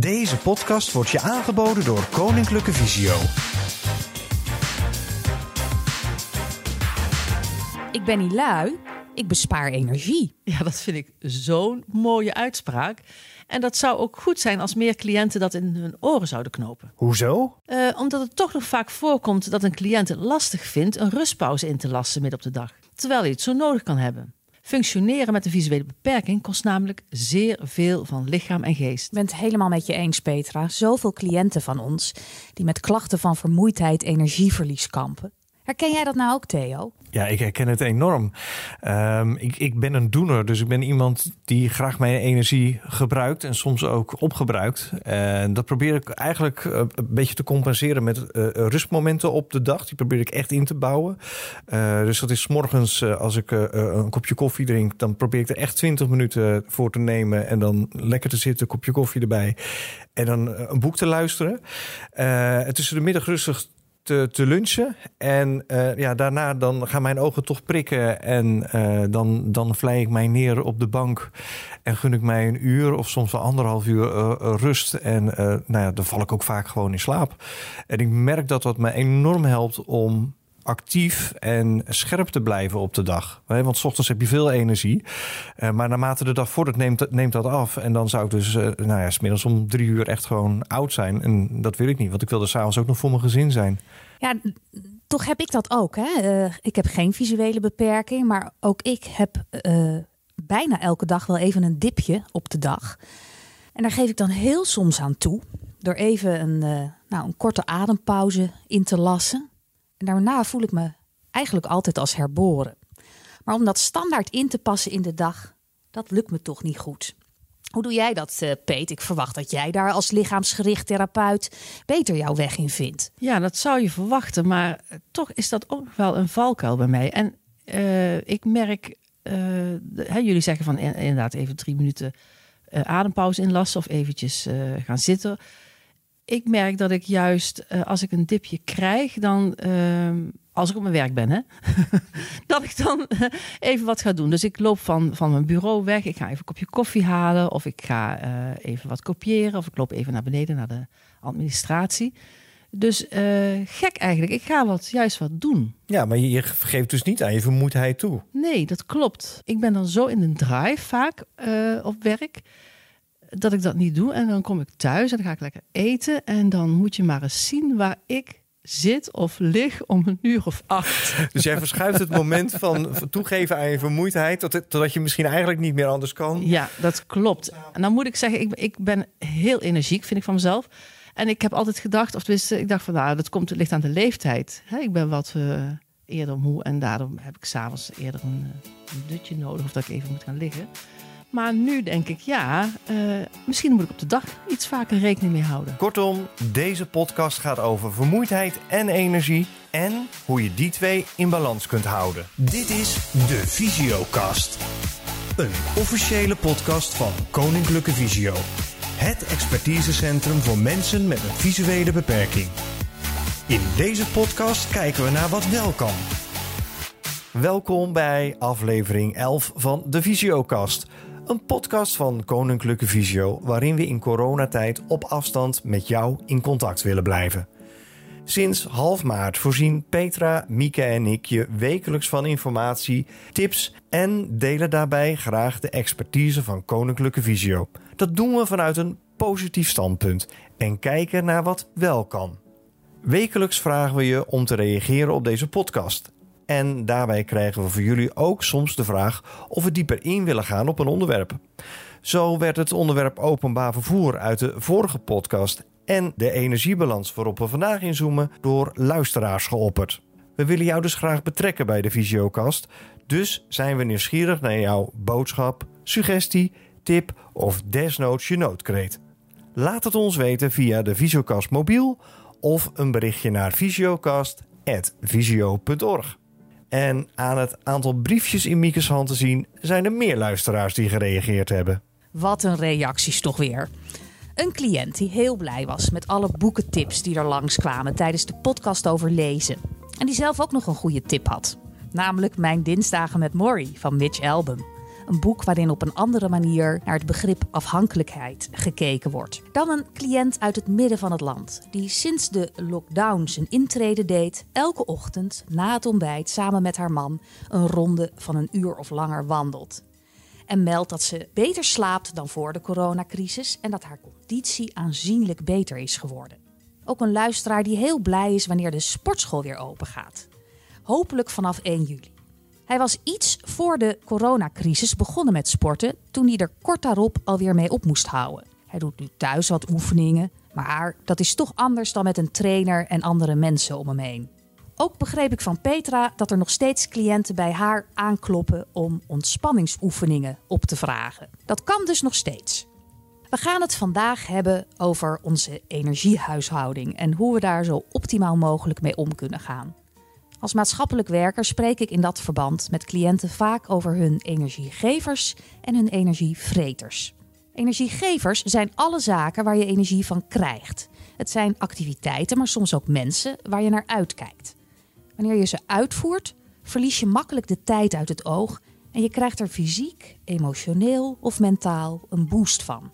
Deze podcast wordt je aangeboden door Koninklijke Visio. Ik ben niet lui, ik bespaar energie. Ja, dat vind ik zo'n mooie uitspraak. En dat zou ook goed zijn als meer cliënten dat in hun oren zouden knopen. Hoezo? Eh, omdat het toch nog vaak voorkomt dat een cliënt het lastig vindt een rustpauze in te lassen midden op de dag. Terwijl hij het zo nodig kan hebben. Functioneren met een visuele beperking kost namelijk zeer veel van lichaam en geest. Ik ben het helemaal met je eens, Petra. Zoveel cliënten van ons die met klachten van vermoeidheid, energieverlies kampen. Herken jij dat nou ook, Theo? Ja, ik herken het enorm. Ehm, ik, ik ben een doener, dus ik ben iemand die graag mijn energie gebruikt en soms ook opgebruikt. En dat probeer ik eigenlijk eh, een beetje te compenseren met eh, rustmomenten op de dag. Die probeer ik echt in te bouwen. Uh, dus dat is s morgens als ik een kopje koffie drink, dan probeer ik er echt 20 minuten voor te nemen en dan lekker te zitten, een kopje koffie erbij en dan een boek te luisteren. tussen de middag rustig te, lunchen. En uh, ja, daarna dan gaan mijn ogen toch prikken. En uh, dan, dan vlei ik mij neer op de bank. En gun ik mij een uur of soms wel anderhalf uur uh, rust. En nou ja, dan val ik ook vaak gewoon in slaap. En ik merk dat dat me enorm helpt om actief en scherp te blijven op de dag. Want s ochtends heb je veel energie. Maar naarmate de dag vordert, neemt, neemt dat af. En dan zou ik dus, nou ja, smiddags om drie uur echt gewoon oud zijn. En dat wil ik niet, want ik wil er s'avonds ook nog voor mijn gezin zijn. Ja, toch heb ik dat ook. Hè? Uh, ik heb geen visuele beperking, maar ook ik heb bijna elke dag wel even een dipje op de dag. En daar geef ik dan heel soms aan toe. Door even een, nou, een korte adempauze in te lassen. En daarna voel ik me eigenlijk altijd als herboren. Maar om dat standaard in te passen in de dag, dat lukt me toch niet goed. Hoe doe jij dat, uh, Peet? Ik verwacht dat jij daar als lichaamsgericht therapeut beter jouw weg in vindt. Ja, dat zou je verwachten, maar toch is dat ook wel een valkuil bij mij. En uh, ik merk, uh, hè, jullie zeggen van inderdaad even drie minuten adempauze inlassen of eventjes gaan zitten. Ik merk dat ik juist als ik een dipje krijg, dan ehm, als ik op mijn werk ben, hè, dat ik dan even wat ga doen. Dus ik loop van, van mijn bureau weg. Ik ga even een kopje koffie halen. Of ik ga uh, even wat kopiëren. Of ik loop even naar beneden naar de administratie. Dus gek eigenlijk. Ik ga wat, juist wat doen. Ja, maar je geeft dus niet aan je vermoeidheid toe. Nee, dat klopt. Ik ben dan zo in een drive vaak op werk dat ik dat niet doe. En dan kom ik thuis en dan ga ik lekker eten. En dan moet je maar eens zien waar ik zit of lig om een uur of acht. Dus jij verschuift het moment van toegeven aan je vermoeidheid... totdat je misschien eigenlijk niet meer anders kan? Ja, dat klopt. En dan moet ik zeggen, ik, ik ben heel energiek, vind ik van mezelf. En ik heb altijd gedacht, of tenminste, ik dacht van... nou, dat komt, ligt aan de leeftijd. ik ben wat uh, eerder moe en daarom heb ik s'avonds eerder een, een dutje nodig... of dat ik even moet gaan liggen. Maar nu denk ik, ja, uh, misschien moet ik op de dag iets vaker rekening mee houden. Kortom, deze podcast gaat over vermoeidheid en energie en hoe je die twee in balans kunt houden. Dit is de Visiocast. Een officiële podcast van Koninklijke Visio. Het expertisecentrum voor mensen met een visuele beperking. In deze podcast kijken we naar wat wel kan. Welkom bij aflevering 11 van de Visiocast. Een podcast van Koninklijke Visio, waarin we in coronatijd op afstand met jou in contact willen blijven. Sinds half maart voorzien Petra, Mieke en ik je wekelijks van informatie, tips en delen daarbij graag de expertise van Koninklijke Visio. Dat doen we vanuit een positief standpunt en kijken naar wat wel kan. Wekelijks vragen we je om te reageren op deze podcast. En daarbij krijgen we voor jullie ook soms de vraag of we dieper in willen gaan op een onderwerp. Zo werd het onderwerp openbaar vervoer uit de vorige podcast en de energiebalans waarop we vandaag inzoomen door luisteraars geopperd. We willen jou dus graag betrekken bij de Visiocast, dus zijn we nieuwsgierig naar jouw boodschap, suggestie, tip of desnoods je noodkreet. Laat het ons weten via de Visiocast mobiel of een berichtje naar visiocast.visio.org. En aan het aantal briefjes in Miekes hand te zien, zijn er meer luisteraars die gereageerd hebben. Wat een reacties toch weer. Een cliënt die heel blij was met alle boekentips die er langskwamen tijdens de podcast over lezen. En die zelf ook nog een goede tip had. Namelijk Mijn Dinsdagen met Maury van Mitch Album. Een boek waarin op een andere manier naar het begrip afhankelijkheid gekeken wordt. Dan een cliënt uit het midden van het land, die sinds de lockdown zijn intrede deed, elke ochtend na het ontbijt samen met haar man een ronde van een uur of langer wandelt. En meldt dat ze beter slaapt dan voor de coronacrisis en dat haar conditie aanzienlijk beter is geworden. Ook een luisteraar die heel blij is wanneer de sportschool weer open gaat. Hopelijk vanaf 1 juli. Hij was iets voor de coronacrisis begonnen met sporten toen hij er kort daarop alweer mee op moest houden. Hij doet nu thuis wat oefeningen, maar dat is toch anders dan met een trainer en andere mensen om hem heen. Ook begreep ik van Petra dat er nog steeds cliënten bij haar aankloppen om ontspanningsoefeningen op te vragen. Dat kan dus nog steeds. We gaan het vandaag hebben over onze energiehuishouding en hoe we daar zo optimaal mogelijk mee om kunnen gaan. Als maatschappelijk werker spreek ik in dat verband met cliënten vaak over hun energiegevers en hun energievreters. Energiegevers zijn alle zaken waar je energie van krijgt. Het zijn activiteiten, maar soms ook mensen waar je naar uitkijkt. Wanneer je ze uitvoert, verlies je makkelijk de tijd uit het oog en je krijgt er fysiek, emotioneel of mentaal een boost van.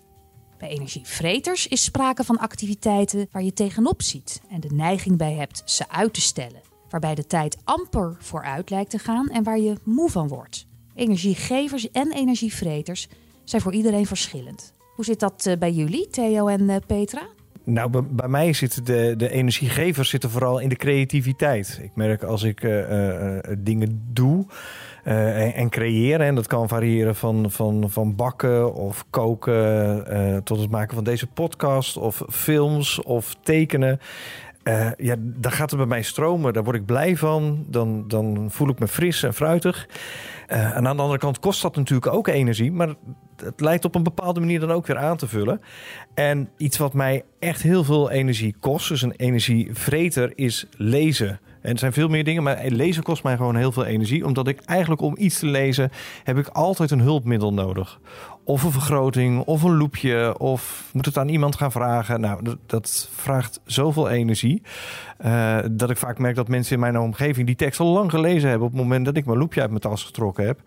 Bij energievreters is sprake van activiteiten waar je tegenop ziet en de neiging bij hebt ze uit te stellen, waarbij de tijd amper vooruit lijkt te gaan en waar je moe van wordt. Energiegevers en energievreters zijn voor iedereen verschillend. Hoe zit dat eh, bij jullie, Theo en eh, Petra? Nou, bij, mij zitten de, de energiegevers zitten vooral in de creativiteit. Ik merk als ik uh, dingen doe uh, en, creëren, en dat kan variëren van, van, van bakken of koken tot het maken van deze podcast of films of tekenen. Uh, ja, dan gaat het bij mij stromen. Daar word ik blij van. Dan, dan voel ik me fris en fruitig. Uh, en aan de andere kant kost dat natuurlijk ook energie. Maar het lijkt op een bepaalde manier dan ook weer aan te vullen. En iets wat mij echt heel veel energie kost, dus een energievreter, is lezen. En er zijn veel meer dingen, maar lezen kost mij gewoon heel veel energie. Omdat ik eigenlijk om iets te lezen heb ik altijd een hulpmiddel nodig. Of een vergroting, of een loepje, of moet het aan iemand gaan vragen. Nou, dat, dat vraagt zoveel energie. Uh, dat ik vaak merk dat mensen in mijn omgeving die tekst al lang gelezen hebben. op het moment dat ik mijn loepje uit mijn tas getrokken heb.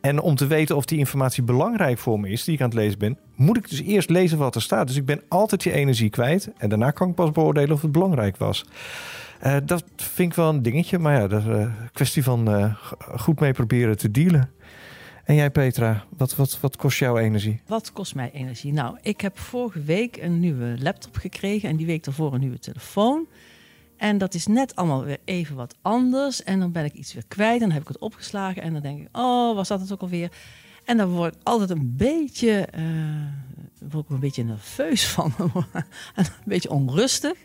En om te weten of die informatie belangrijk voor me is, die ik aan het lezen ben, moet ik dus eerst lezen wat er staat. Dus ik ben altijd je energie kwijt. En daarna kan ik pas beoordelen of het belangrijk was. Uh, dat vind ik wel een dingetje, maar ja, dat is een kwestie van goed mee proberen te dealen. En jij, Petra, wat, wat, wat kost jouw energie? Wat kost mij energie? Nou, ik heb vorige week een nieuwe laptop gekregen en die week daarvoor een nieuwe telefoon. En dat is net allemaal weer even wat anders. En dan ben ik iets weer kwijt. En dan heb ik het opgeslagen. En dan denk ik, oh, was dat het ook alweer? En dan word ik altijd een beetje, uh, word ik een beetje nerveus van. een beetje onrustig.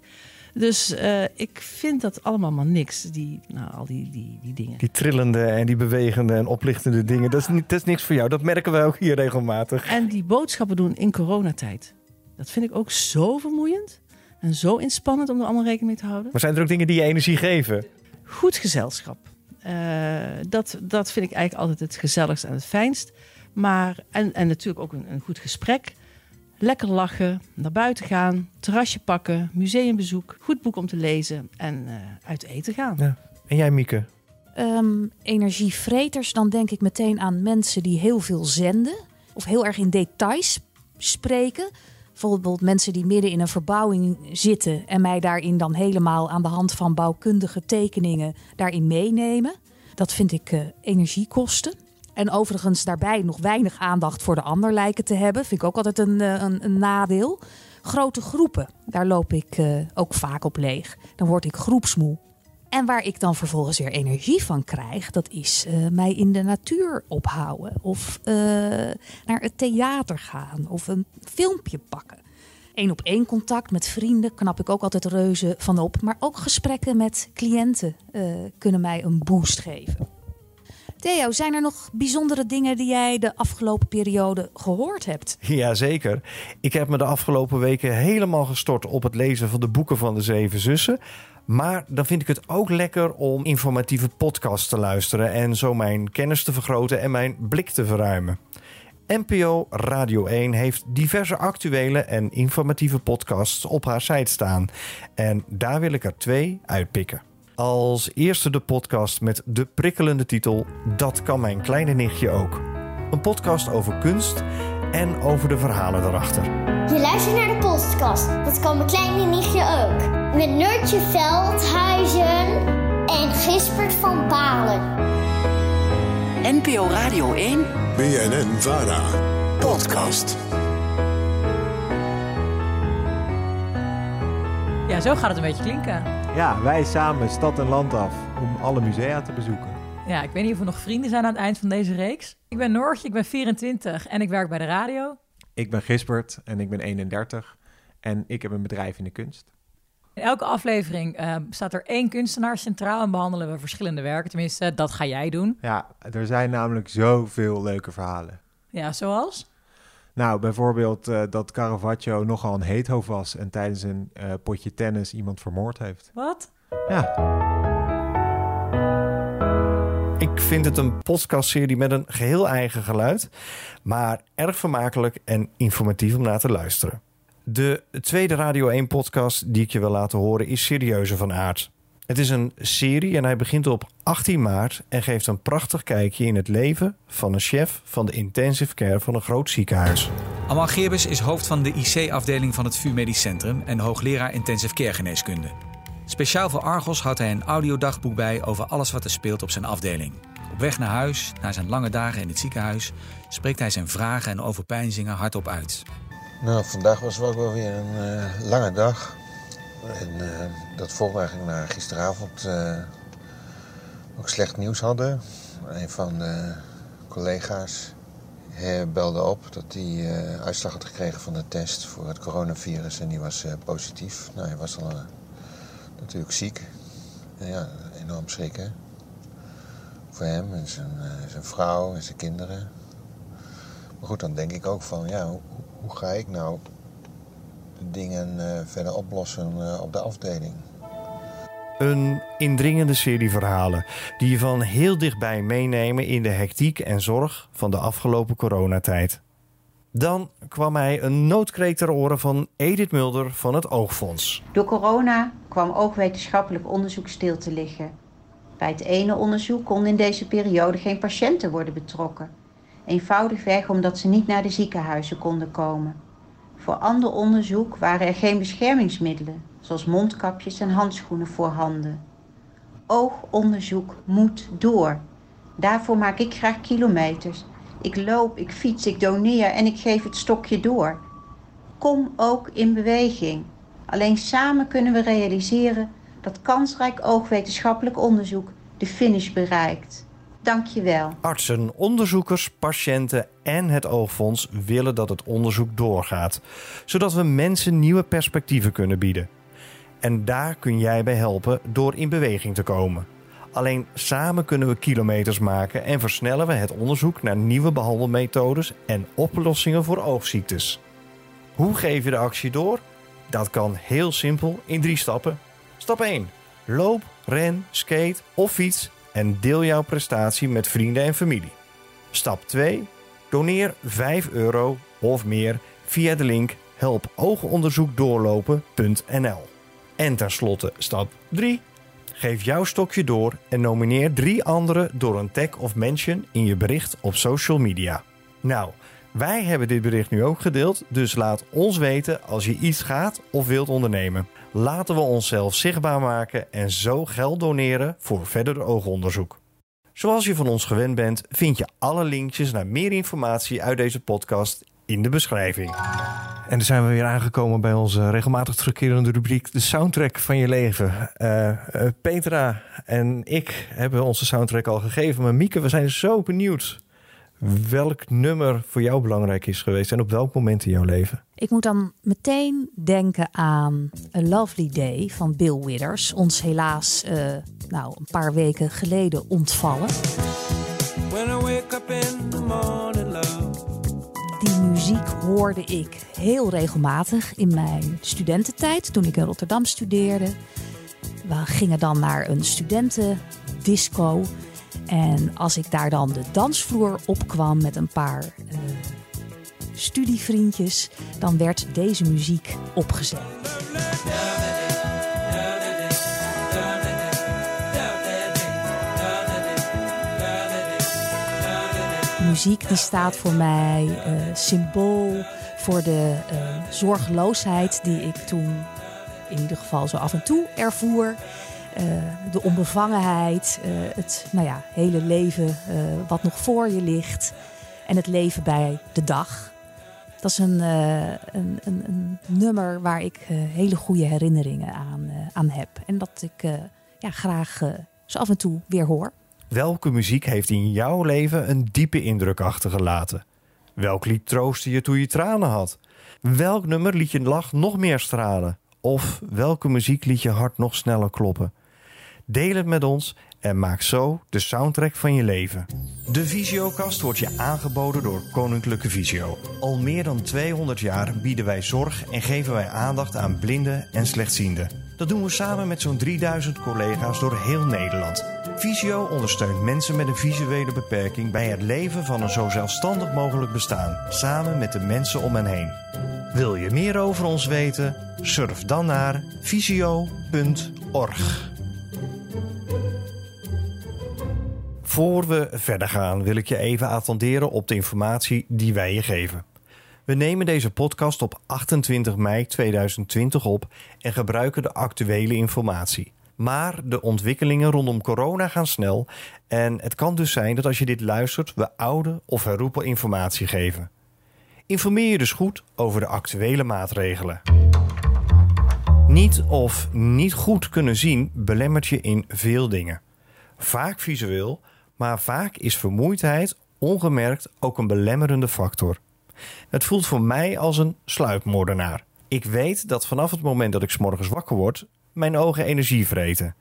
Dus uh, ik vind dat allemaal maar niks, die, nou, al die, die, die dingen. Die trillende en die bewegende en oplichtende dingen, dat is, niet, dat is niks voor jou. Dat merken wij ook hier regelmatig. En die boodschappen doen in coronatijd, dat vind ik ook zo vermoeiend. En zo inspannend om er allemaal rekening mee te houden. Maar zijn er ook dingen die je energie geven? Goed gezelschap. Uh, dat, dat vind ik eigenlijk altijd het gezelligst en het fijnst. Maar, en, en natuurlijk ook een, een goed gesprek. Lekker lachen, naar buiten gaan, terrasje pakken, museumbezoek, goed boek om te lezen en uh, uit eten gaan. Ja. En jij, Mieke? Um, energievreters, dan denk ik meteen aan mensen die heel veel zenden of heel erg in details spreken. Bijvoorbeeld mensen die midden in een verbouwing zitten en mij daarin dan helemaal aan de hand van bouwkundige tekeningen daarin meenemen. Dat vind ik uh, energiekosten. En overigens daarbij nog weinig aandacht voor de ander lijken te hebben. Vind ik ook altijd een, een, een nadeel. Grote groepen, daar loop ik uh, ook vaak op leeg. Dan word ik groepsmoe. En waar ik dan vervolgens weer energie van krijg, dat is uh, mij in de natuur ophouden. Of naar het theater gaan. Of een filmpje pakken. Eén op één contact met vrienden knap ik ook altijd reuze van op. Maar ook gesprekken met cliënten kunnen mij een boost geven. Theo, zijn er nog bijzondere dingen die jij de afgelopen periode gehoord hebt? Jazeker. Ik heb me de afgelopen weken helemaal gestort op het lezen van de boeken van de Zeven Zussen. Maar dan vind ik het ook lekker om informatieve podcasts te luisteren en zo mijn kennis te vergroten en mijn blik te verruimen. NPO Radio 1 heeft diverse actuele en informatieve podcasts op haar site staan. En daar wil ik er twee uitpikken. Als eerste de podcast met de prikkelende titel Dat kan mijn kleine nichtje ook. Een podcast over kunst en over de verhalen erachter. Je luistert naar de podcast. Dat kan mijn kleine nichtje ook. Met Noortje Veldhuizen en Gispert van Balen. NPO Radio 1 BNN Vara. podcast. Ja, zo gaat het een beetje klinken. Ja, wij samen stad en land af om alle musea te bezoeken. Ja, ik weet niet of we nog vrienden zijn aan het eind van deze reeks. Ik ben Noortje, ik ben 24 en ik werk bij de radio. Ik ben Gisbert en ik ben 31 en ik heb een bedrijf in de kunst. In elke aflevering eh, staat er één kunstenaar centraal en behandelen we verschillende werken. Tenminste, dat ga jij doen. Ja, er zijn namelijk zoveel leuke verhalen. Ja, zoals? Nou, bijvoorbeeld eh, dat Caravaggio nogal een heethoofd was en tijdens een eh, potje tennis iemand vermoord heeft. Wat? Ja, Ik vind het een podcastserie met een geheel eigen geluid, maar erg vermakelijk en informatief om naar te luisteren. De tweede Radio 1-podcast die ik je wil laten horen is serieuzer van aard. Het is een serie en hij begint op 18 maart en geeft een prachtig kijkje in het leven van een chef van de intensive care van een groot ziekenhuis. Amal Geerbes is hoofd van de IC-afdeling van het VU Medisch Centrum en hoogleraar intensive care geneeskunde. Speciaal voor Argos houdt hij een audiodagboek bij over alles wat er speelt op zijn afdeling. Op weg naar huis, na zijn lange dagen in het ziekenhuis, spreekt hij zijn vragen en overpeinzingen hardop uit. Nou, vandaag was ook wel weer een eh, lange dag. En eh, dat volgt eigenlijk naar gisteravond eh, ook slecht nieuws hadden. Een van de collega's belde op dat hij eh, uitslag had gekregen van de test voor het coronavirus en die was positief. Nou, hij was al natuurlijk ziek. En ja, enorm schrikken. Voor hem en zijn, zijn vrouw en zijn kinderen. Maar goed, dan denk ik ook van, ja, hoe, hoe ga ik nou dingen eh, verder oplossen eh, op de afdeling? Een indringende serie verhalen die je van heel dichtbij meenemen in de hectiek en zorg van de afgelopen coronatijd. Dan kwam hij een noodkreet ter oren van Edith Mulder van het Oogfonds. Door corona kwam oogwetenschappelijk onderzoek stil te liggen. Bij het ene onderzoek konden in deze periode geen patiënten worden betrokken. Eenvoudigweg omdat ze niet naar de ziekenhuizen konden komen. Voor ander onderzoek waren er geen beschermingsmiddelen, zoals mondkapjes en handschoenen voorhanden. Oogonderzoek moet door. Daarvoor maak ik graag kilometers. Ik loop, ik fiets, ik doneer en ik geef het stokje door. Kom ook in beweging. Alleen samen kunnen we realiseren dat kansrijk oogwetenschappelijk onderzoek de finish bereikt. Dank je wel. Artsen, onderzoekers, patiënten en het Oogfonds willen dat het onderzoek doorgaat, zodat we mensen nieuwe perspectieven kunnen bieden. En daar kun jij bij helpen door in beweging te komen. Alleen samen kunnen we kilometers maken en versnellen we het onderzoek naar nieuwe behandelmethodes en oplossingen voor oogziektes. Hoe geef je de actie door? Dat kan heel simpel in drie stappen. Stap 1. Loop, ren, skate of fiets en deel jouw prestatie met vrienden en familie. Stap 2. Doneer 5 euro of meer via de link helpoogonderzoekdoorlopen.nl. En tenslotte stap 3. Geef jouw stokje door en nomineer drie anderen door een tag of mention in je bericht op social media. Nou, wij hebben dit bericht nu ook gedeeld, dus laat ons weten als je iets gaat of wilt ondernemen. Laten we onszelf zichtbaar maken en zo geld doneren voor verder oogonderzoek. Zoals je van ons gewend bent, vind je alle linkjes naar meer informatie uit deze podcast in de beschrijving. En dan zijn we weer aangekomen bij onze regelmatig terugkerende rubriek De Soundtrack van je leven. Eh, eh, Petra en ik hebben onze soundtrack al gegeven. Maar Mieke, we zijn zo benieuwd welk nummer voor jou belangrijk is geweest en op welk moment in jouw leven. Ik moet dan meteen denken aan A Lovely Day van Bill Withers. Ons helaas eh, nou, een paar weken geleden ontvallen. When I wake up in the morning, love. Die muziek hoorde ik heel regelmatig in mijn studententijd toen ik in Rotterdam studeerde. We gingen dan naar een studentendisco. En als ik daar dan de dansvloer opkwam met een paar eh, studievriendjes, dan werd deze muziek opgezet. muziek die staat voor mij eh, symbool voor de eh, zorgeloosheid die ik toen in ieder geval zo af en toe ervoer. Eh, de onbevangenheid, eh, het nou ja, hele leven eh, wat nog voor je ligt en het leven bij de dag. Dat is een, een, een, nummer waar ik hele goede herinneringen aan, aan heb. En dat ik ja, graag zo af en toe weer hoor. Welke muziek heeft in jouw leven een diepe indruk achtergelaten? Welk lied troostte je toen je tranen had? Welk nummer liet je lach nog meer stralen? Of welke muziek liet je hart nog sneller kloppen? Deel het met ons en maak zo de soundtrack van je leven. De Visiokast wordt je aangeboden door Koninklijke Visio. Al meer dan 200 jaar bieden wij zorg en geven wij aandacht aan blinden en slechtzienden. Dat doen we samen met zo'n 3000 collega's door heel Nederland. Visio ondersteunt mensen met een visuele beperking bij het leven van een zo zelfstandig mogelijk bestaan, samen met de mensen om hen heen. Wil je meer over ons weten? Surf dan naar visio.org. Voor we verder gaan wil ik je even attenderen op de informatie die wij je geven. We nemen deze podcast op 28 mei 2020 op en gebruiken de actuele informatie. Maar de ontwikkelingen rondom corona gaan snel en het kan dus zijn dat als je dit luistert we oude of herroepen informatie geven. Informeer je dus goed over de actuele maatregelen. Niet of niet goed kunnen zien belemmert je in veel dingen. Vaak visueel, maar vaak is vermoeidheid ongemerkt ook een belemmerende factor. Het voelt voor mij als een sluipmoordenaar. Ik weet dat vanaf het moment dat ik 's morgens wakker word, mijn ogen energie vreten.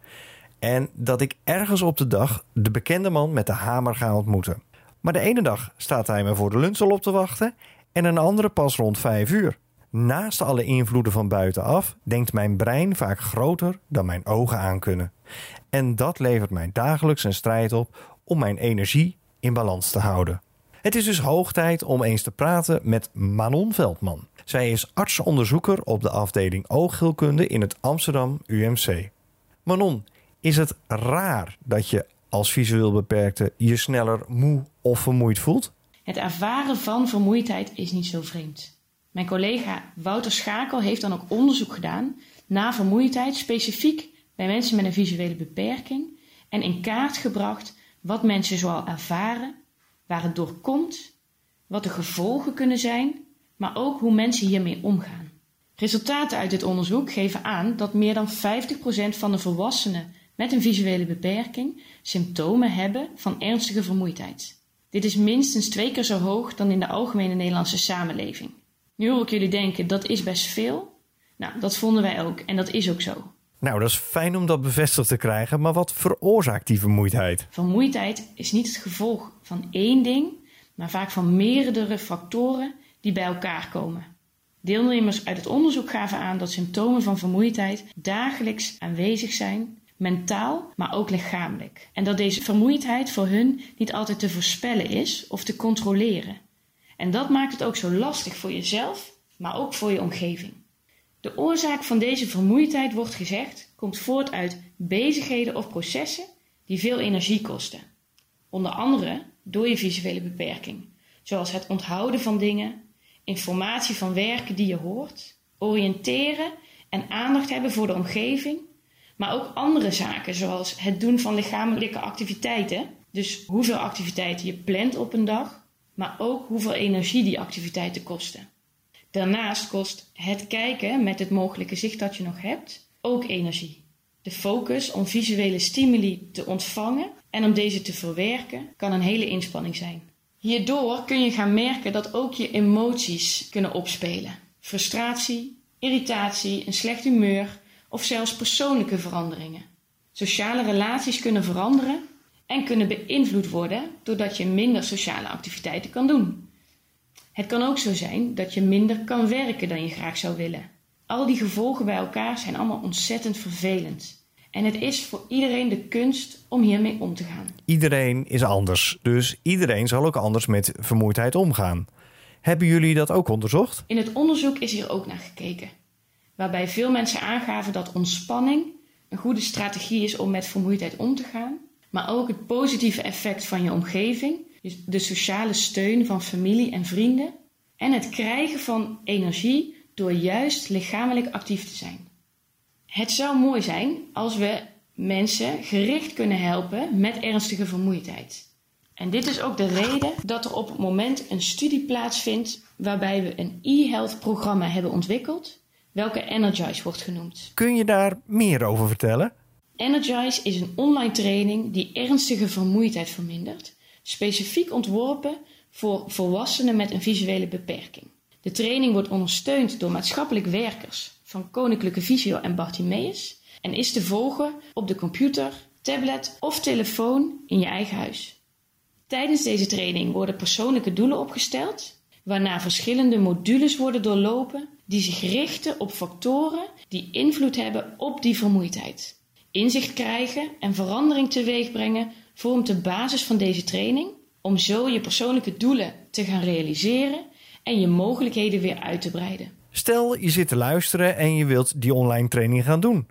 En dat ik ergens op de dag de bekende man met de hamer ga ontmoeten. Maar de ene dag staat hij me voor de lunch al op te wachten en een andere pas rond 5 uur. Naast alle invloeden van buitenaf denkt mijn brein vaak groter dan mijn ogen aankunnen. En dat levert mij dagelijks een strijd op om mijn energie in balans te houden. Het is dus hoog tijd om eens te praten met Manon Veldman. Zij is arts-onderzoeker op de afdeling oogheelkunde in het Amsterdam UMC. Manon, is het raar dat je als visueel beperkte je sneller moe of vermoeid voelt? Het ervaren van vermoeidheid is niet zo vreemd. Mijn collega Wouter Schakel heeft dan ook onderzoek gedaan naar vermoeidheid specifiek bij mensen met een visuele beperking en in kaart gebracht wat mensen zoal ervaren, waar het door komt, wat de gevolgen kunnen zijn, maar ook hoe mensen hiermee omgaan. Resultaten uit dit onderzoek geven aan dat meer dan 50% van de volwassenen met een visuele beperking symptomen hebben van ernstige vermoeidheid. Dit is minstens twee keer zo hoog dan in de algemene Nederlandse samenleving. Nu hoor ik jullie denken dat is best veel. Nou, dat vonden wij ook en dat is ook zo. Nou, dat is fijn om dat bevestigd te krijgen, maar wat veroorzaakt die vermoeidheid? Vermoeidheid is niet het gevolg van één ding, maar vaak van meerdere factoren die bij elkaar komen. Deelnemers uit het onderzoek gaven aan dat symptomen van vermoeidheid dagelijks aanwezig zijn, mentaal, maar ook lichamelijk. En dat deze vermoeidheid voor hun niet altijd te voorspellen is of te controleren. En dat maakt het ook zo lastig voor jezelf, maar ook voor je omgeving. De oorzaak van deze vermoeidheid, wordt gezegd, komt voort uit bezigheden of processen die veel energie kosten. Onder andere door je visuele beperking, zoals het onthouden van dingen, informatie van werken die je hoort, oriënteren en aandacht hebben voor de omgeving, maar ook andere zaken, zoals het doen van lichamelijke activiteiten, dus hoeveel activiteiten je plant op een dag, maar ook hoeveel energie die activiteiten kosten. Daarnaast kost het kijken met het mogelijke zicht dat je nog hebt ook energie. De focus om visuele stimuli te ontvangen en om deze te verwerken kan een hele inspanning zijn. Hierdoor kun je gaan merken dat ook je emoties kunnen opspelen. Frustratie, irritatie, een slecht humeur of zelfs persoonlijke veranderingen. Sociale relaties kunnen veranderen en kunnen beïnvloed worden doordat je minder sociale activiteiten kan doen. Het kan ook zo zijn dat je minder kan werken dan je graag zou willen. Al die gevolgen bij elkaar zijn allemaal ontzettend vervelend. En het is voor iedereen de kunst om hiermee om te gaan. Iedereen is anders, dus iedereen zal ook anders met vermoeidheid omgaan. Hebben jullie dat ook onderzocht? In het onderzoek is hier ook naar gekeken, waarbij veel mensen aangaven dat ontspanning een goede strategie is om met vermoeidheid om te gaan, maar ook het positieve effect van je omgeving de sociale steun van familie en vrienden en het krijgen van energie door juist lichamelijk actief te zijn. Het zou mooi zijn als we mensen gericht kunnen helpen met ernstige vermoeidheid. En dit is ook de reden dat er op het moment een studie plaatsvindt waarbij we een e-health programma hebben ontwikkeld, welke Energize wordt genoemd. Kun je daar meer over vertellen? Energize is een online training die ernstige vermoeidheid vermindert, specifiek ontworpen voor volwassenen met een visuele beperking. De training wordt ondersteund door maatschappelijk werkers van Koninklijke Visio en Bartimeus en is te volgen op de computer, tablet of telefoon in je eigen huis. Tijdens deze training worden persoonlijke doelen opgesteld, waarna verschillende modules worden doorlopen die zich richten op factoren die invloed hebben op die vermoeidheid. Inzicht krijgen en verandering teweeg brengen vormt de basis van deze training om zo je persoonlijke doelen te gaan realiseren en je mogelijkheden weer uit te breiden. Stel je zit te luisteren en je wilt die online training gaan doen.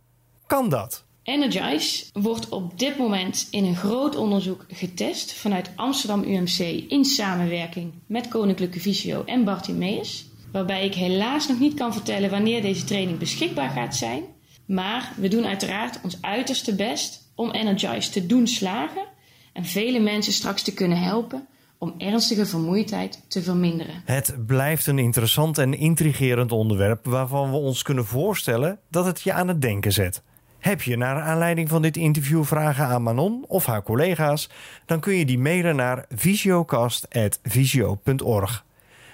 Kan dat? Energize wordt op dit moment in een groot onderzoek getest vanuit Amsterdam UMC in samenwerking met Koninklijke Visio en Bartimeus. Waarbij ik helaas nog niet kan vertellen wanneer deze training beschikbaar gaat zijn. Maar we doen uiteraard ons uiterste best om Energize te doen slagen en vele mensen straks te kunnen helpen om ernstige vermoeidheid te verminderen. Het blijft een interessant en intrigerend onderwerp waarvan we ons kunnen voorstellen dat het je aan het denken zet. Heb je naar aanleiding van dit interview vragen aan Manon of haar collega's, dan kun je die mailen naar visiocast.visio.org.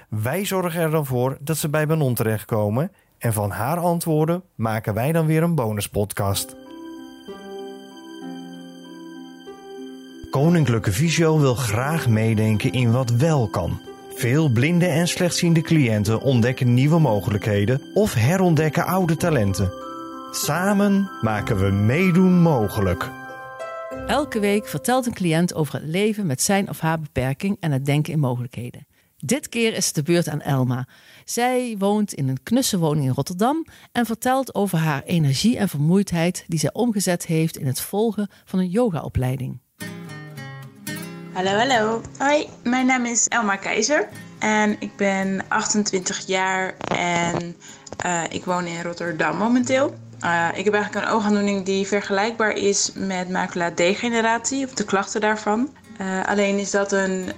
Wij zorgen er dan voor dat ze bij Manon terechtkomen en van haar antwoorden maken wij dan weer een bonuspodcast. Koninklijke Visio wil graag meedenken in wat wel kan. Veel blinde en slechtziende cliënten ontdekken nieuwe mogelijkheden of herontdekken oude talenten. Samen maken we meedoen mogelijk. Elke week vertelt een cliënt over het leven met zijn of haar beperking en het denken in mogelijkheden. Dit keer is het de beurt aan Elma. Zij woont in een knusse woning in Rotterdam en vertelt over haar energie en vermoeidheid die zij omgezet heeft in het volgen van een yogaopleiding. Hallo, hallo. Hoi, mijn naam is Elma Keizer en ik ben 28 jaar en uh, ik woon in Rotterdam momenteel. Uh, ik heb eigenlijk een oogaandoening die vergelijkbaar is met macula-degeneratie of de klachten daarvan. Uh, alleen is dat een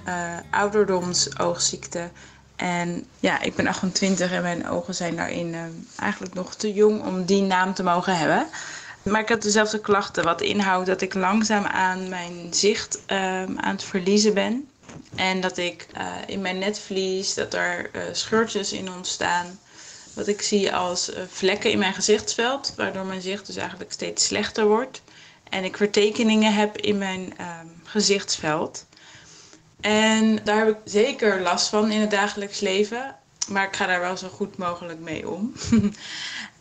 ouderdomsoogziekte. En ja, ik ben 28 en mijn ogen zijn daarin eigenlijk nog te jong om die naam te mogen hebben. Maar ik heb dezelfde klachten, wat inhoudt dat ik langzaam aan mijn zicht uh, aan het verliezen ben. En dat ik uh, in mijn netvlies, dat er uh, scheurtjes in ontstaan. Wat ik zie als vlekken in mijn gezichtsveld, waardoor mijn zicht dus eigenlijk steeds slechter wordt. En ik vertekeningen heb in mijn ehm, gezichtsveld. En daar heb ik zeker last van in het dagelijks leven. Maar ik ga daar wel zo goed mogelijk mee om.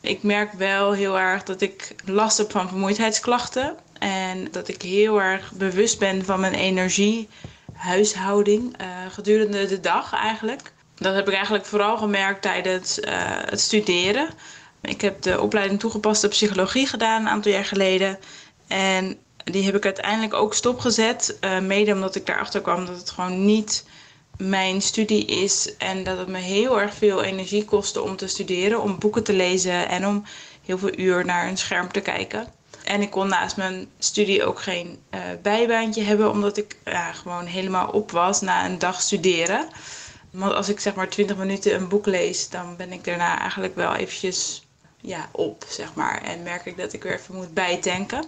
Ik merk wel heel erg dat ik last heb van vermoeidheidsklachten. En dat ik heel erg bewust ben van mijn energiehuishouding uh, gedurende de dag eigenlijk. Dat heb ik eigenlijk vooral gemerkt tijdens uh, het studeren. Ik heb de opleiding toegepaste psychologie gedaan een aantal jaar geleden. En die heb ik uiteindelijk ook stopgezet. Uh, mede omdat ik daarachter kwam dat het gewoon niet mijn studie is en dat het me heel erg veel energie kostte om te studeren, om boeken te lezen en om heel veel uur naar een scherm te kijken. En ik kon naast mijn studie ook geen uh, bijbaantje hebben, omdat ik ja, gewoon helemaal op was na een dag studeren. Want als ik zeg maar 20 minuten een boek lees, dan ben ik daarna eigenlijk wel eventjes ja, op, zeg maar. En merk ik dat ik weer even moet bijtanken.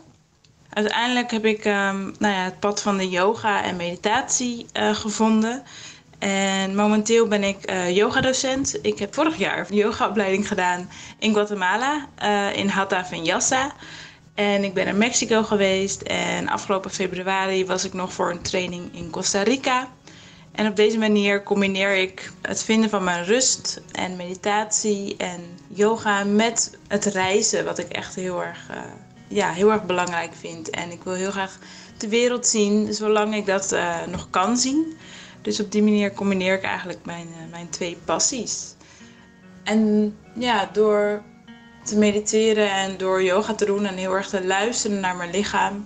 Uiteindelijk heb ik um, nou ja, het pad van de yoga en meditatie uh, gevonden. En momenteel ben ik uh, yogadocent. Ik heb vorig jaar een yogaopleiding gedaan in Guatemala, uh, in Hatta Vinyasa. En ik ben naar Mexico geweest en afgelopen februari was ik nog voor een training in Costa Rica. En op deze manier combineer ik het vinden van mijn rust en meditatie en yoga met het reizen, wat ik echt heel erg, uh, ja, heel erg belangrijk vind. En ik wil heel graag de wereld zien, zolang ik dat nog kan zien. Dus op die manier combineer ik eigenlijk mijn, uh, mijn twee passies. En ja, door te mediteren en door yoga te doen en heel erg te luisteren naar mijn lichaam,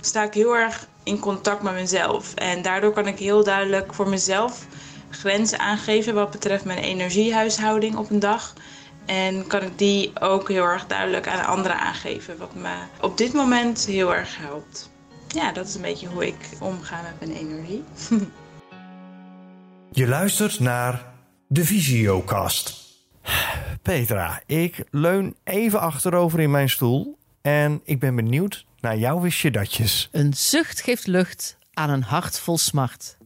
sta ik heel erg in contact met mezelf. En daardoor kan ik heel duidelijk voor mezelf grenzen aangeven wat betreft mijn energiehuishouding op een dag. En kan ik die ook heel erg duidelijk aan anderen aangeven, wat me op dit moment heel erg helpt. Ja, dat is een beetje hoe ik omga met mijn energie. Je luistert naar de Visiokast. Petra, ik leun even achterover in mijn stoel en ik ben benieuwd naar jouw wist datjes. Een zucht geeft lucht aan een hart vol smart.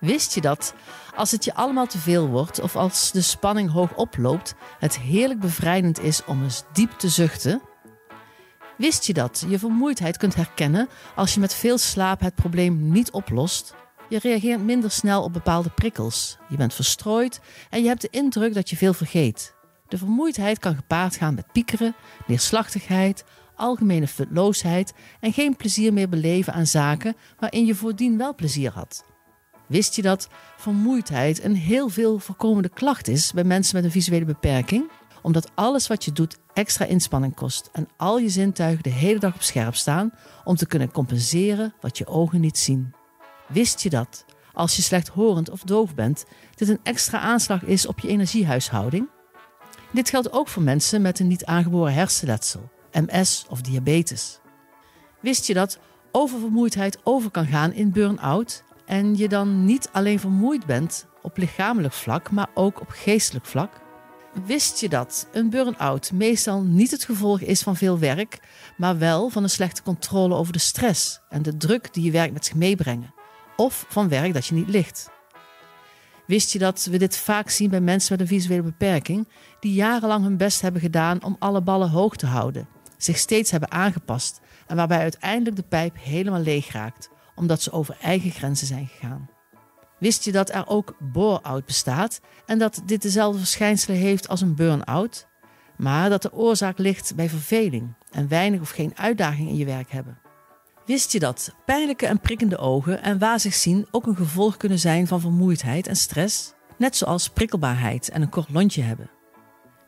Wist je dat als het je allemaal te veel wordt of als de spanning hoog oploopt, het heerlijk bevrijdend is om eens diep te zuchten? Wist je dat je vermoeidheid kunt herkennen als je met veel slaap het probleem niet oplost? Je reageert minder snel op bepaalde prikkels. Je bent verstrooid en je hebt de indruk dat je veel vergeet. De vermoeidheid kan gepaard gaan met piekeren, neerslachtigheid, algemene futloosheid en geen plezier meer beleven aan zaken waarin je voordien wel plezier had. Wist je dat vermoeidheid een heel veel voorkomende klacht is bij mensen met een visuele beperking? Omdat alles wat je doet extra inspanning kost en al je zintuigen de hele dag op scherp staan om te kunnen compenseren wat je ogen niet zien. Wist je dat, als je slechthorend of doof bent, dit een extra aanslag is op je energiehuishouding? Dit geldt ook voor mensen met een niet aangeboren hersenletsel, MS of diabetes. Wist je dat oververmoeidheid over kan gaan in burn-out en je dan niet alleen vermoeid bent op lichamelijk vlak, maar ook op geestelijk vlak? Wist je dat een burn-out meestal niet het gevolg is van veel werk, maar wel van een slechte controle over de stress en de druk die je werk met zich meebrengen, of van werk dat je niet ligt? Wist je dat we dit vaak zien bij mensen met een visuele beperking, die jarenlang hun best hebben gedaan om alle ballen hoog te houden, zich steeds hebben aangepast en waarbij uiteindelijk de pijp helemaal leeg raakt, omdat ze over eigen grenzen zijn gegaan? Wist je dat er ook bore-out bestaat en dat dit dezelfde verschijnselen heeft als een burn-out, maar dat de oorzaak ligt bij verveling en weinig of geen uitdaging in je werk hebben? Wist je dat pijnlijke en prikkende ogen en wazig zien ook een gevolg kunnen zijn van vermoeidheid en stress, net zoals prikkelbaarheid en een kort lontje hebben?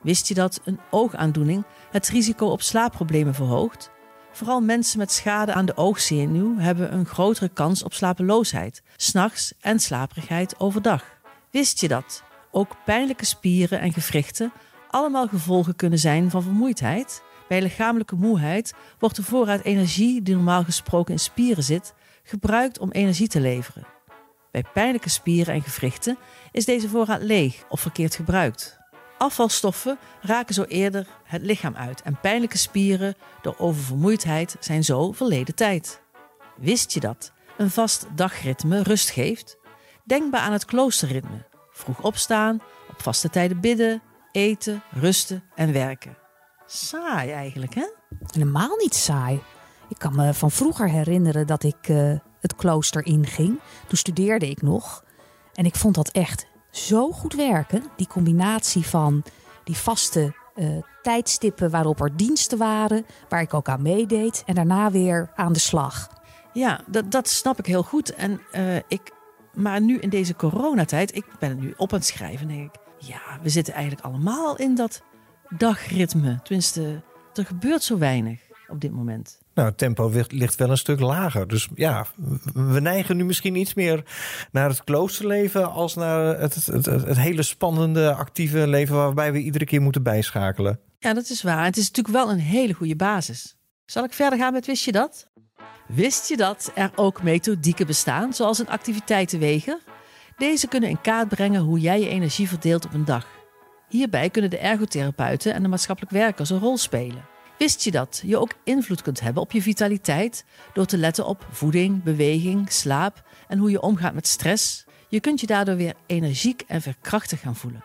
Wist je dat een oogaandoening het risico op slaapproblemen verhoogt? Vooral mensen met schade aan de oogzenuw hebben een grotere kans op slapeloosheid, s'nachts en slaperigheid overdag. Wist je dat ook pijnlijke spieren en gewrichten allemaal gevolgen kunnen zijn van vermoeidheid? Bij lichamelijke moeheid wordt de voorraad energie die normaal gesproken in spieren zit, gebruikt om energie te leveren. Bij pijnlijke spieren en gewrichten is deze voorraad leeg of verkeerd gebruikt. Afvalstoffen raken zo eerder het lichaam uit en pijnlijke spieren door oververmoeidheid zijn zo verleden tijd. Wist je dat een vast dagritme rust geeft? Denk maar aan het kloosterritme. Vroeg opstaan, op vaste tijden bidden, eten, rusten en werken. Saai eigenlijk, hè? Helemaal niet saai. Ik kan me van vroeger herinneren dat ik uh, het klooster inging. Toen studeerde ik nog. En ik vond dat echt zo goed werken. Die combinatie van die vaste uh, tijdstippen waarop er diensten waren, waar ik ook aan meedeed, en daarna weer aan de slag. Ja, dat, dat snap ik heel goed. En uh, ik, maar nu in deze coronatijd, ik ben het nu op aan het schrijven, denk ik. Ja, we zitten eigenlijk allemaal in dat dagritme. Tenminste, er gebeurt zo weinig op dit moment. Nou, het tempo ligt wel een stuk lager. Dus ja, we neigen nu misschien iets meer naar het kloosterleven als naar het, het, het, het, hele spannende, actieve leven waarbij we iedere keer moeten bijschakelen. Ja, dat is waar. Het is natuurlijk wel een hele goede basis. Zal ik verder gaan met wist je dat? Wist je dat er ook methodieken bestaan, zoals een activiteitenweger? Deze kunnen in kaart brengen hoe jij je energie verdeelt op een dag. Hierbij kunnen de ergotherapeuten en de maatschappelijk werkers een rol spelen. Wist je dat je ook invloed kunt hebben op je vitaliteit door te letten op voeding, beweging, slaap en hoe je omgaat met stress? Je kunt je daardoor weer energiek en verkrachtig gaan voelen.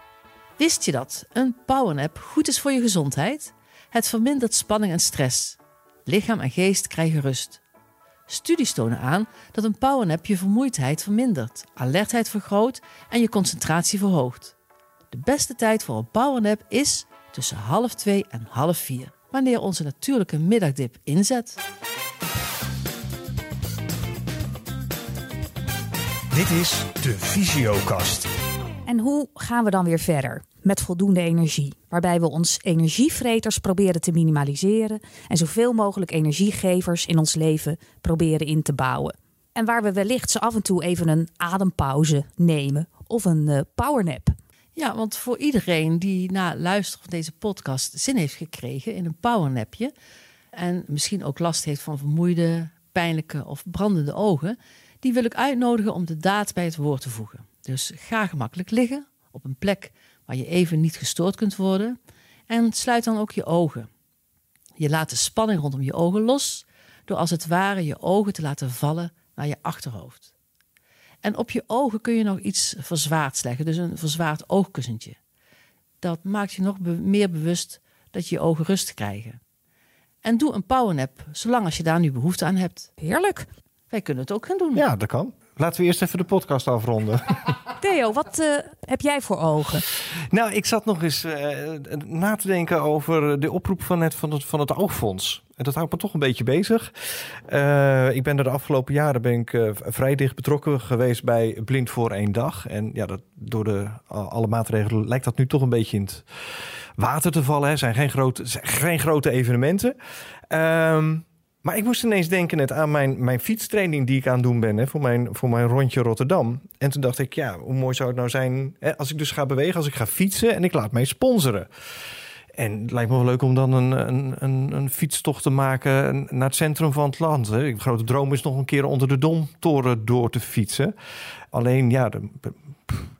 Wist je dat een powernap goed is voor je gezondheid? Het vermindert spanning en stress. Lichaam en geest krijgen rust. Studies tonen aan dat een powernap je vermoeidheid vermindert, alertheid vergroot en je concentratie verhoogt. De beste tijd voor een powernap is tussen half twee en half vier wanneer onze natuurlijke middagdip inzet. Dit is de Visiokast. En hoe gaan we dan weer verder? Met voldoende energie, waarbij we ons energievreters proberen te minimaliseren en zoveel mogelijk energiegevers in ons leven proberen in te bouwen. En waar we wellicht zo af en toe even een adempauze nemen of een uh, powernap. Ja, want voor iedereen die na luisteren van deze podcast zin heeft gekregen in een powernapje en misschien ook last heeft van vermoeide, pijnlijke of brandende ogen, die wil ik uitnodigen om de daad bij het woord te voegen. Dus ga gemakkelijk liggen op een plek waar je even niet gestoord kunt worden en sluit dan ook je ogen. Je laat de spanning rondom je ogen los door als het ware je ogen te laten vallen naar je achterhoofd. En op je ogen kun je nog iets verzwaards leggen, dus een verzwaard oogkussentje. Dat maakt je nog meer bewust dat je je ogen rust krijgen. En doe een powernap, zolang als je daar nu behoefte aan hebt. Heerlijk. Wij kunnen het ook gaan doen. Ja, dat kan. Laten we eerst even de podcast afronden. Theo, wat uh, heb jij voor ogen? Nou, ik zat nog eens uh, na te denken over de oproep van net van het, van het oogfonds. En dat houdt me toch een beetje bezig. Uh, ik ben er de afgelopen jaren ben ik, vrij dicht betrokken geweest bij Blind voor één dag. En ja, dat, door de, alle maatregelen lijkt dat nu toch een beetje in het water te vallen. Er zijn geen grote, geen grote evenementen. Ehm, maar ik moest ineens denken net aan mijn, mijn fietstraining die ik aan het doen ben hè, voor, mijn, voor mijn rondje Rotterdam. En toen dacht ik, ja, hoe mooi zou het nou zijn hè, als ik dus ga bewegen, als ik ga fietsen en ik laat mij sponsoren. En het lijkt me wel leuk om dan een, een, een, een fietstocht te maken naar het centrum van het land. Hè. De grote droom is nog een keer onder de Domtoren door te fietsen. Alleen, ja,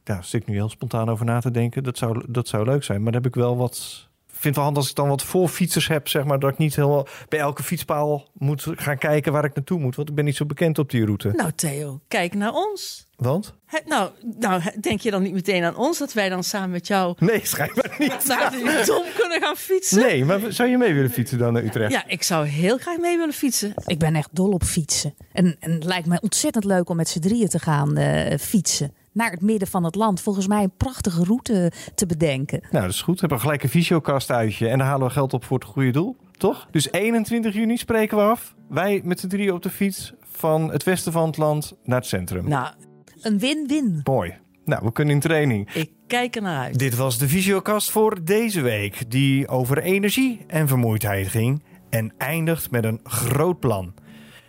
ja, zit ik nu heel spontaan over na te denken. Dat zou, dat zou leuk zijn. Maar dan heb ik wel wat vind het wel handig als ik dan wat voor fietsers heb, zeg maar, dat ik niet helemaal bij elke fietspaal moet gaan kijken waar ik naartoe moet, want ik ben niet zo bekend op die route. Nou, Theo, kijk naar ons. Want? nou, nou, denk je dan niet meteen aan ons dat wij dan samen met jou. Nee, schijnbaar niet. Naar de dom kunnen gaan fietsen? Nee, maar zou je mee willen fietsen dan naar Utrecht? Ja, ik zou heel graag mee willen fietsen. Ik ben echt dol op fietsen. En, en het lijkt mij ontzettend leuk om met z'n drieën te gaan uh, fietsen naar het midden van het land. Volgens mij een prachtige route te bedenken. Nou, dat is goed. We hebben gelijk een visiokast uitje. En dan halen we geld op voor het goede doel, toch? Dus 21 juni spreken we af. Wij met z'n drieën op de fiets van het westen van het land naar het centrum. Nou, een win-win. Mooi. Nou, we kunnen in training. Ik kijk er naar uit. Dit was de visiokast voor deze week, die over energie en vermoeidheid ging en eindigt met een groot plan.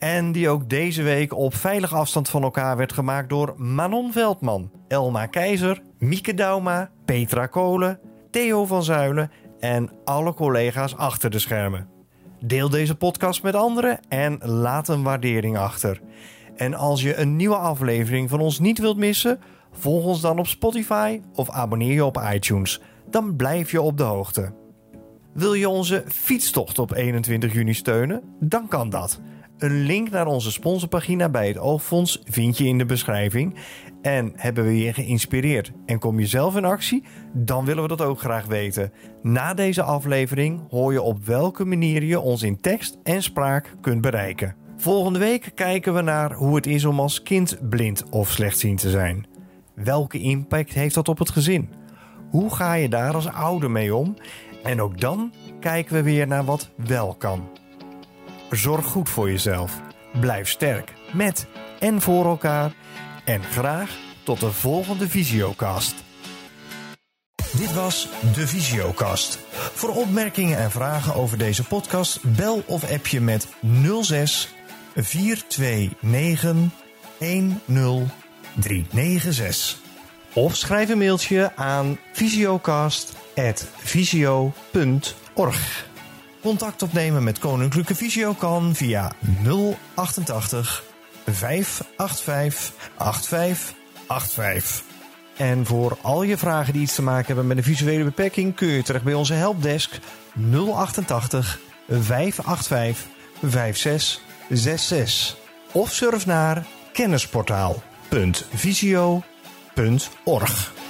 En die ook deze week op veilige afstand van elkaar werd gemaakt door Manon Veldman, Elma Keizer, Mieke Dauma, Petra Kolen, Theo van Zuilen en alle collega's achter de schermen. Deel deze podcast met anderen en laat een waardering achter. En als je een nieuwe aflevering van ons niet wilt missen, volg ons dan op Spotify of abonneer je op iTunes. Dan blijf je op de hoogte. Wil je onze fietstocht op 21 juni steunen? Dan kan dat. Een link naar onze sponsorpagina bij het Oogfonds vind je in de beschrijving. En hebben we je geïnspireerd en kom je zelf in actie? Dan willen we dat ook graag weten. Na deze aflevering hoor je op welke manier je ons in tekst en spraak kunt bereiken. Volgende week kijken we naar hoe het is om als kind blind of slechtziend te zijn. Welke impact heeft dat op het gezin? Hoe ga je daar als ouder mee om? En ook dan kijken we weer naar wat wel kan. Zorg goed voor jezelf. Blijf sterk met en voor elkaar. En graag tot de volgende Visiocast. Dit was de Visiocast. Voor opmerkingen en vragen over deze podcast bel of app je met 06 429 10396. Of schrijf een mailtje aan visiocast.visio.org. Contact opnemen met Koninklijke Visio kan via 088 585 8585. En voor al je vragen die iets te maken hebben met een visuele beperking kun je terecht bij onze helpdesk 088 585 5666. Of surf naar kennisportaal.visio.org.